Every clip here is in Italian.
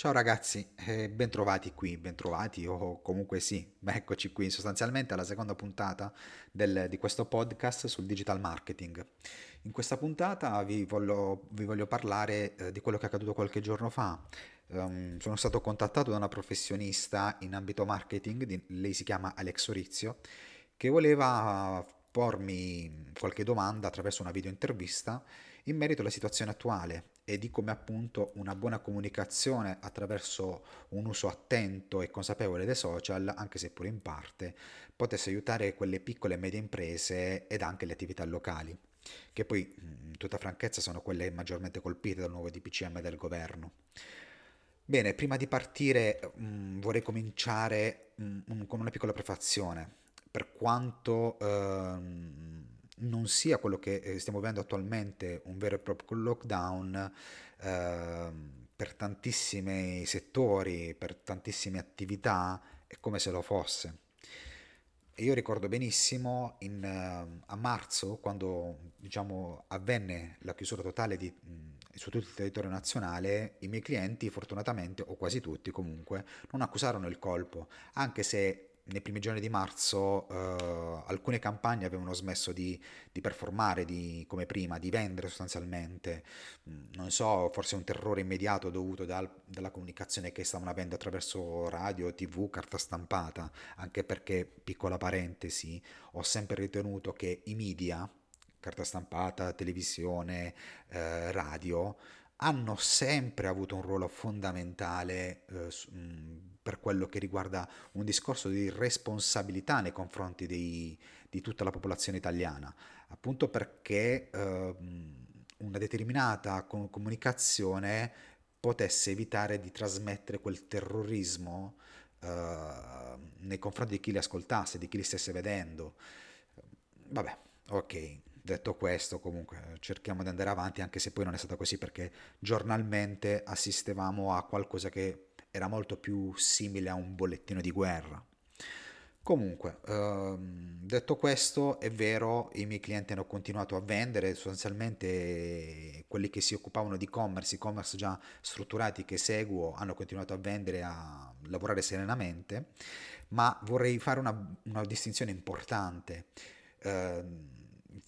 Ciao ragazzi, eh, bentrovati qui, bentrovati o comunque sì, eccoci qui sostanzialmente alla seconda puntata del- di questo podcast sul digital marketing. In questa puntata vi voglio, vi voglio parlare eh, di quello che è accaduto qualche giorno fa. Ehm, sono stato contattato da una professionista in ambito marketing, di- lei si chiama Alex Orizio, che voleva pormi qualche domanda attraverso una video intervista in merito alla situazione attuale e di come appunto una buona comunicazione attraverso un uso attento e consapevole dei social, anche se pure in parte, potesse aiutare quelle piccole e medie imprese ed anche le attività locali, che poi in tutta franchezza sono quelle maggiormente colpite dal nuovo DPCM del governo. Bene, prima di partire mh, vorrei cominciare mh, con una piccola prefazione. Per quanto ehm, non sia quello che eh, stiamo vivendo attualmente un vero e proprio lockdown, ehm, per tantissimi settori, per tantissime attività, è come se lo fosse. E io ricordo benissimo in, eh, a marzo, quando diciamo, avvenne la chiusura totale di, mh, su tutto il territorio nazionale, i miei clienti, fortunatamente, o quasi tutti comunque, non accusarono il colpo, anche se nei primi giorni di marzo eh, alcune campagne avevano smesso di, di performare di- come prima, di vendere sostanzialmente. Mm, Non so, forse un terrore immediato dovuto dal- dalla comunicazione che stavano avendo attraverso radio, TV, carta stampata, anche perché, piccola parentesi, ho sempre ritenuto che i media, carta stampata, televisione, eh, radio, hanno sempre avuto un ruolo fondamentale eh, mh, per quello che riguarda un discorso di responsabilità nei confronti dei- di tutta la popolazione italiana, appunto perché ehm, una determinata co- comunicazione potesse evitare di trasmettere quel terrorismo eh, nei confronti di chi li ascoltasse, di chi li stesse vedendo. Vabbè, ok. Detto questo, comunque cerchiamo di andare avanti, anche se poi non è stato così, perché giornalmente assistevamo a qualcosa che era molto più simile a un bollettino di guerra. Comunque, ehm, detto questo, è vero, i miei clienti hanno continuato a vendere, sostanzialmente quelli che si occupavano di e-commerce, e-commerce già strutturati che seguo, hanno continuato a vendere, a lavorare serenamente, ma vorrei fare una, una distinzione importante. Ehm,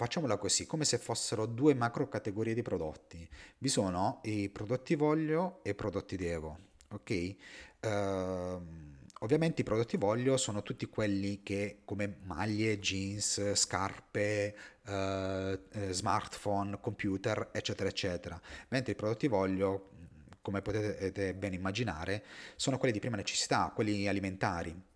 facciamola così, come se fossero due macro categorie di prodotti. Vi sono i prodotti voglio e i prodotti devo, ok? Ehm, ovviamente i prodotti voglio sono tutti quelli che come maglie, jeans, scarpe, eh, eh, smartphone, computer, eccetera, eccetera. Mentre i prodotti voglio, come potete ben immaginare, sono quelli di prima necessità, quelli alimentari.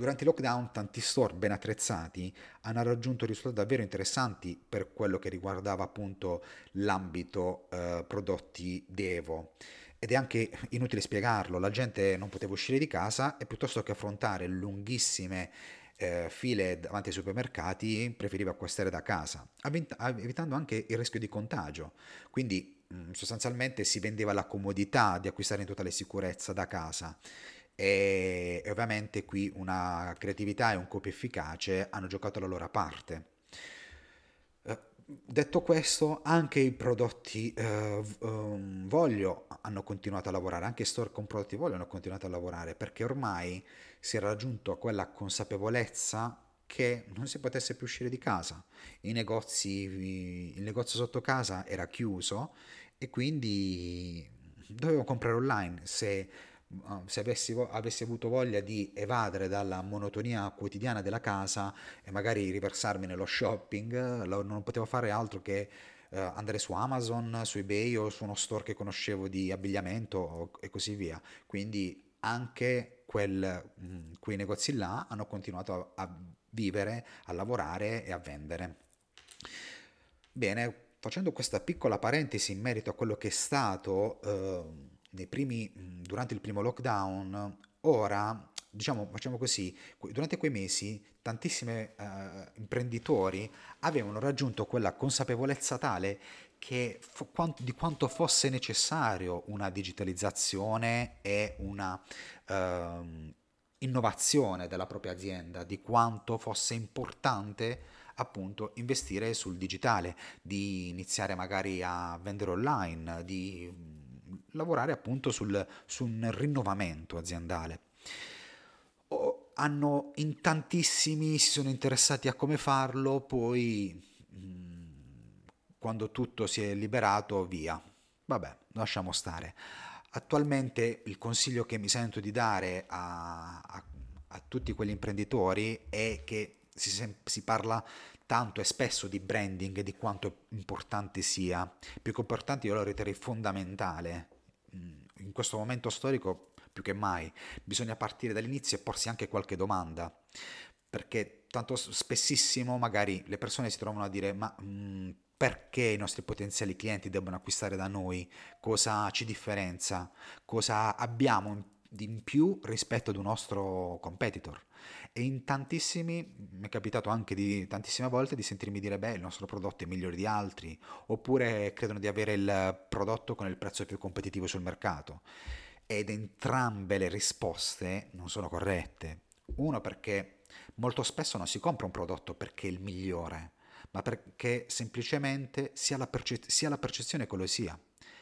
Durante il lockdown tanti store ben attrezzati hanno raggiunto risultati davvero interessanti per quello che riguardava appunto l'ambito eh, prodotti Devo. Ed è anche inutile spiegarlo, la gente non poteva uscire di casa e piuttosto che affrontare lunghissime eh, file davanti ai supermercati preferiva acquistare da casa, evitando anche il rischio di contagio. Quindi mh, sostanzialmente si vendeva la comodità di acquistare in totale sicurezza da casa e, ovviamente qui una creatività e un copy efficace hanno giocato la loro parte. Eh, Detto questo, anche i prodotti eh, ehm, voglio hanno continuato a lavorare, anche i store con prodotti voglio hanno continuato a lavorare perché ormai si era raggiunto quella consapevolezza che non si potesse più uscire di casa. I negozi, il negozio sotto casa era chiuso e quindi dovevo comprare online. Se se avessi, avessi avuto voglia di evadere dalla monotonia quotidiana della casa e magari riversarmi nello shopping, non potevo fare altro che eh, andare su Amazon, su eBay o su uno store che conoscevo di abbigliamento e così via. Quindi anche quel, mh, quei negozi là hanno continuato a, a vivere, a lavorare e a vendere. Bene, facendo questa piccola parentesi in merito a quello che è stato eh, primi, durante il primo lockdown, ora, diciamo, facciamo così, durante quei mesi tantissimi imprenditori avevano raggiunto quella consapevolezza tale che di quanto fosse necessario una digitalizzazione e una ehm, innovazione della propria azienda, di quanto fosse importante appunto investire sul digitale, di iniziare magari a vendere online, di lavorare appunto sul, su un rinnovamento aziendale. O hanno in tantissimi si sono interessati a come farlo, poi mm, quando tutto si è liberato, via. Vabbè, lasciamo stare. Attualmente il consiglio che mi sento di dare a, a, a tutti quegli imprenditori è che si, si, parla tanto e spesso di branding di quanto importante sia. Più che importante io lo riterrei fondamentale. Mm, in questo momento storico più che mai bisogna partire dall'inizio e porsi anche qualche domanda. Perché tanto spessissimo magari le persone si trovano a dire ma mh, mm, perché i nostri potenziali clienti debbono acquistare da noi? Cosa ci differenzia? Cosa abbiamo in più rispetto ad un nostro competitor? E in tantissimi, mi è capitato anche di tantissime volte di sentirmi dire beh il nostro prodotto è migliore di altri oppure credono di avere il prodotto con il prezzo più competitivo sul mercato ed entrambe le risposte non sono corrette. Uno perché molto spesso non si compra un prodotto perché è il migliore, ma perché semplicemente sia la, perce- sia la percezione che lo sia.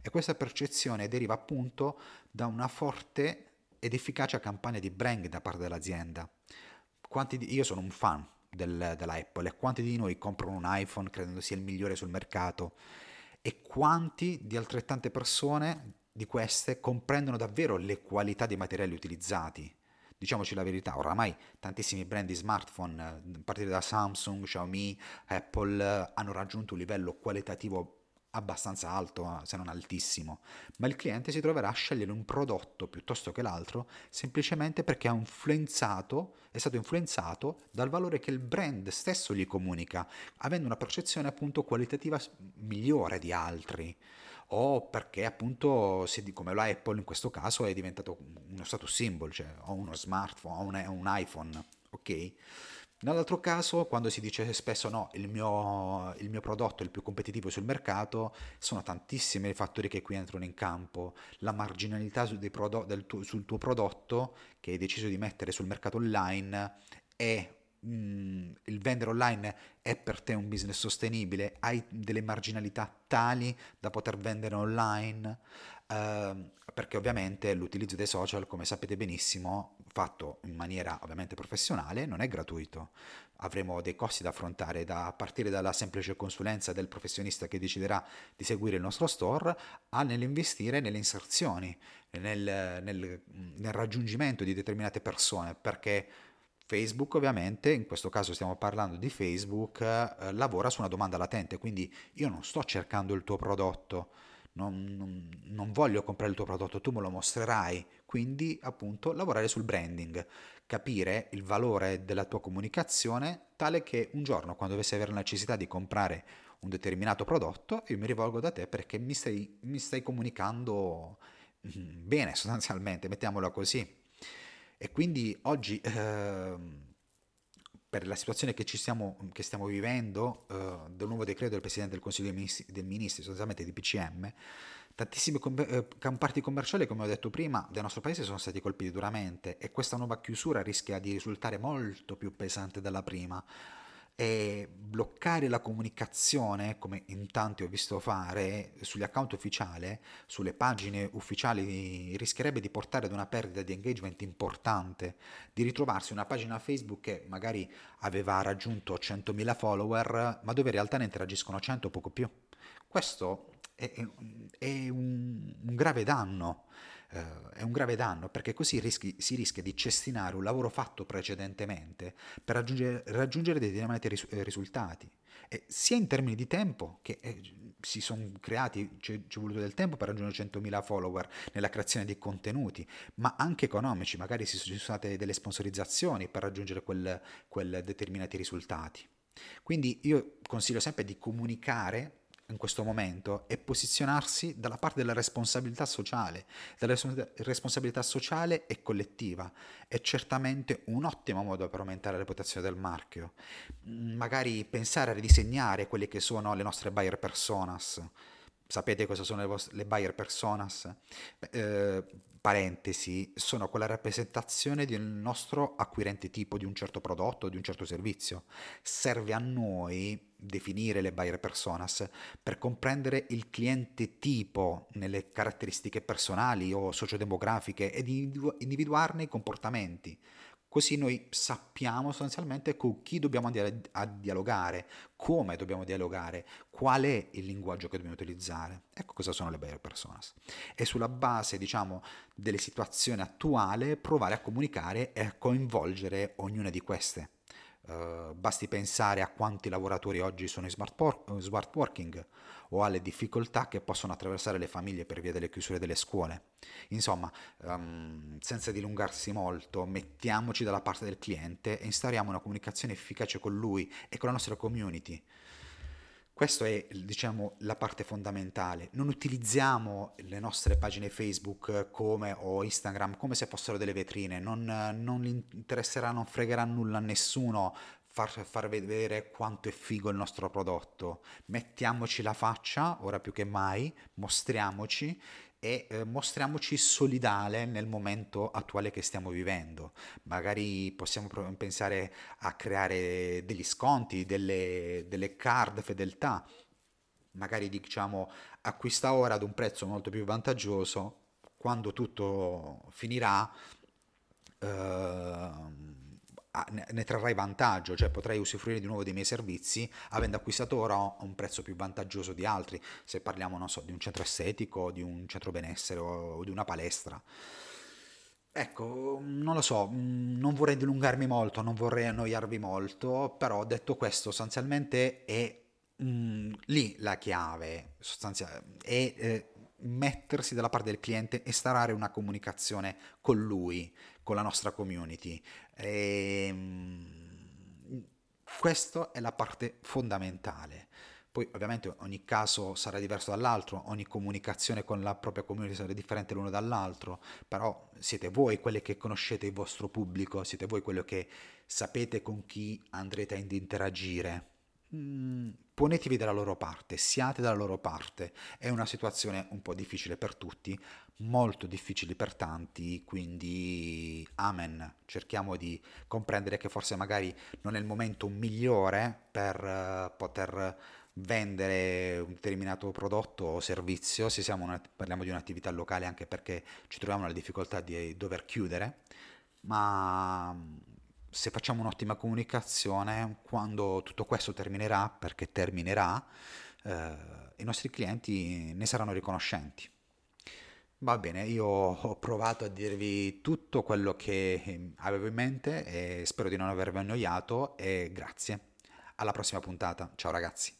E questa percezione deriva appunto da una forte ed efficace campagna di brand da parte dell'azienda quanti di, io sono un fan del, della e quanti di noi comprano un iPhone credendo sia il migliore sul mercato e quanti di altrettante persone di queste comprendono davvero le qualità dei materiali utilizzati. Diciamoci la verità, oramai tantissimi brand di smartphone, a partire da Samsung, Xiaomi, Apple, hanno raggiunto un livello qualitativo abbastanza alto, se non altissimo, ma il cliente si troverà a scegliere un prodotto piuttosto che l'altro semplicemente perché è, è stato influenzato dal valore che il brand stesso gli comunica, avendo una percezione appunto qualitativa migliore di altri o perché appunto come la Apple in questo caso è diventato uno status symbol, cioè ho uno smartphone, ho un iPhone, ok? Nell'altro caso, quando si dice spesso no, il mio, il mio, prodotto è il più competitivo sul mercato, sono tantissimi i fattori che qui entrano in campo. La marginalità sul, tuo, sul tuo prodotto che hai deciso di mettere sul mercato online è il vendere online è per te un business sostenibile, hai delle marginalità tali da poter vendere online, eh, perché ovviamente l'utilizzo dei social, come sapete benissimo, fatto in maniera ovviamente professionale, non è gratuito. Avremo dei costi da affrontare, da partire dalla semplice consulenza del professionista che deciderà di seguire il nostro store, a nell'investire nelle inserzioni, nel, nel, nel raggiungimento di determinate persone, perché Facebook ovviamente, in questo caso stiamo parlando di Facebook, eh, lavora su una domanda latente, quindi io non sto cercando il tuo prodotto, non, non, non, voglio comprare il tuo prodotto, tu me lo mostrerai, quindi appunto lavorare sul branding, capire il valore della tua comunicazione tale che un giorno quando dovessi avere la necessità di comprare un determinato prodotto, io mi rivolgo da te perché mi stai, mi stai comunicando mm, bene sostanzialmente, mettiamola così. E quindi oggi... Eh, per la situazione che, stiamo, che stiamo, vivendo, uh, del nuovo decreto del Presidente del Consiglio dei Ministri, del Ministri sostanzialmente di PCM, tantissimi com- eh, comparti commerciali, come ho detto prima, del nostro paese sono stati colpiti duramente e questa nuova chiusura rischia di risultare molto più pesante della prima e bloccare la comunicazione, come in tanti ho visto fare, sugli account ufficiali, sulle pagine ufficiali, rischierebbe di portare ad una perdita di engagement importante, di ritrovarsi una pagina Facebook che magari aveva raggiunto 100.000 follower, ma dove in realtà ne interagiscono 100 o poco più. Questo è, è un, un grave danno eh, è un grave danno perché così rischi, si rischia di cestinare un lavoro fatto precedentemente per raggiungere, raggiungere determinati ris- eh, risultati, e sia in termini di tempo che eh, si sono creati, c'è, c'è, voluto del tempo per raggiungere 100.000 follower nella creazione di contenuti, ma anche economici, magari ci sono state delle sponsorizzazioni per raggiungere quel, quel determinati risultati. Quindi io consiglio sempre di comunicare in questo momento è posizionarsi dalla parte della responsabilità sociale, della responsabilità sociale e collettiva. È certamente un ottimo modo per aumentare la reputazione del marchio. Magari pensare a ridisegnare quelle che sono le nostre buyer personas, sapete cosa sono le, vostre, le buyer personas? Eh, parentesi, sono quella rappresentazione del nostro acquirente tipo di un certo prodotto, di un certo servizio. Serve a noi definire le buyer personas per comprendere il cliente tipo nelle caratteristiche personali o sociodemografiche ed individuarne i comportamenti. Così noi sappiamo sostanzialmente con chi dobbiamo andare a dialogare, come dobbiamo dialogare, qual è il linguaggio che dobbiamo utilizzare. Ecco cosa sono le buyer personas. E sulla base, diciamo, delle situazioni attuali, provare a comunicare e a coinvolgere ognuna di queste. Uh, basti pensare a quanti lavoratori oggi sono in smart, por- smart working o alle difficoltà che possono attraversare le famiglie per via delle chiusure delle scuole. Insomma, um, senza dilungarsi molto, mettiamoci dalla parte del cliente e instauriamo una comunicazione efficace con lui e con la nostra community. Questa è, diciamo, la parte fondamentale. Non utilizziamo le nostre pagine Facebook come, o Instagram come se fossero delle vetrine, non, non interesserà, non fregherà nulla a nessuno far, far vedere quanto è figo il nostro prodotto. Mettiamoci la faccia, ora più che mai, mostriamoci e eh, mostriamoci solidale nel momento attuale che stiamo vivendo. Magari possiamo pensare a creare degli sconti, delle, delle card fedeltà. Magari diciamo acquista ora ad un prezzo molto più vantaggioso, quando tutto finirà. Uh, ne trarrai vantaggio, cioè potrai usufruire di nuovo dei miei servizi avendo acquistato ora a un prezzo più vantaggioso di altri, se parliamo, non so, di un centro estetico, di un centro benessere o di una palestra. Ecco, non lo so, non vorrei dilungarmi molto, non vorrei annoiarvi molto, però detto questo, sostanzialmente è mh, lì la chiave, sostanzialmente, è eh, mettersi dalla parte del cliente e starare una comunicazione con lui, con la nostra community. E, ehm, questa è la parte fondamentale. Poi ovviamente ogni caso sarà diverso dall'altro, ogni comunicazione con la propria community sarà differente l'uno dall'altro, però siete voi quelli che conoscete il vostro pubblico, siete voi quelli che sapete con chi andrete ad interagire. Mm, ponetevi dalla loro parte, siate dalla loro parte. È una situazione un po' difficile per tutti, molto difficile per tanti, quindi amen. Cerchiamo di comprendere che forse magari non è il momento migliore per uh, poter vendere un determinato prodotto o servizio, se una, parliamo di un'attività locale anche perché ci troviamo nella difficoltà di dover chiudere, ma se facciamo un'ottima comunicazione, quando tutto questo terminerà, perché terminerà, eh, i nostri clienti ne saranno riconoscenti. Va bene, io ho provato a dirvi tutto quello che avevo in mente e spero di non avervi annoiato e grazie. Alla prossima puntata. Ciao ragazzi.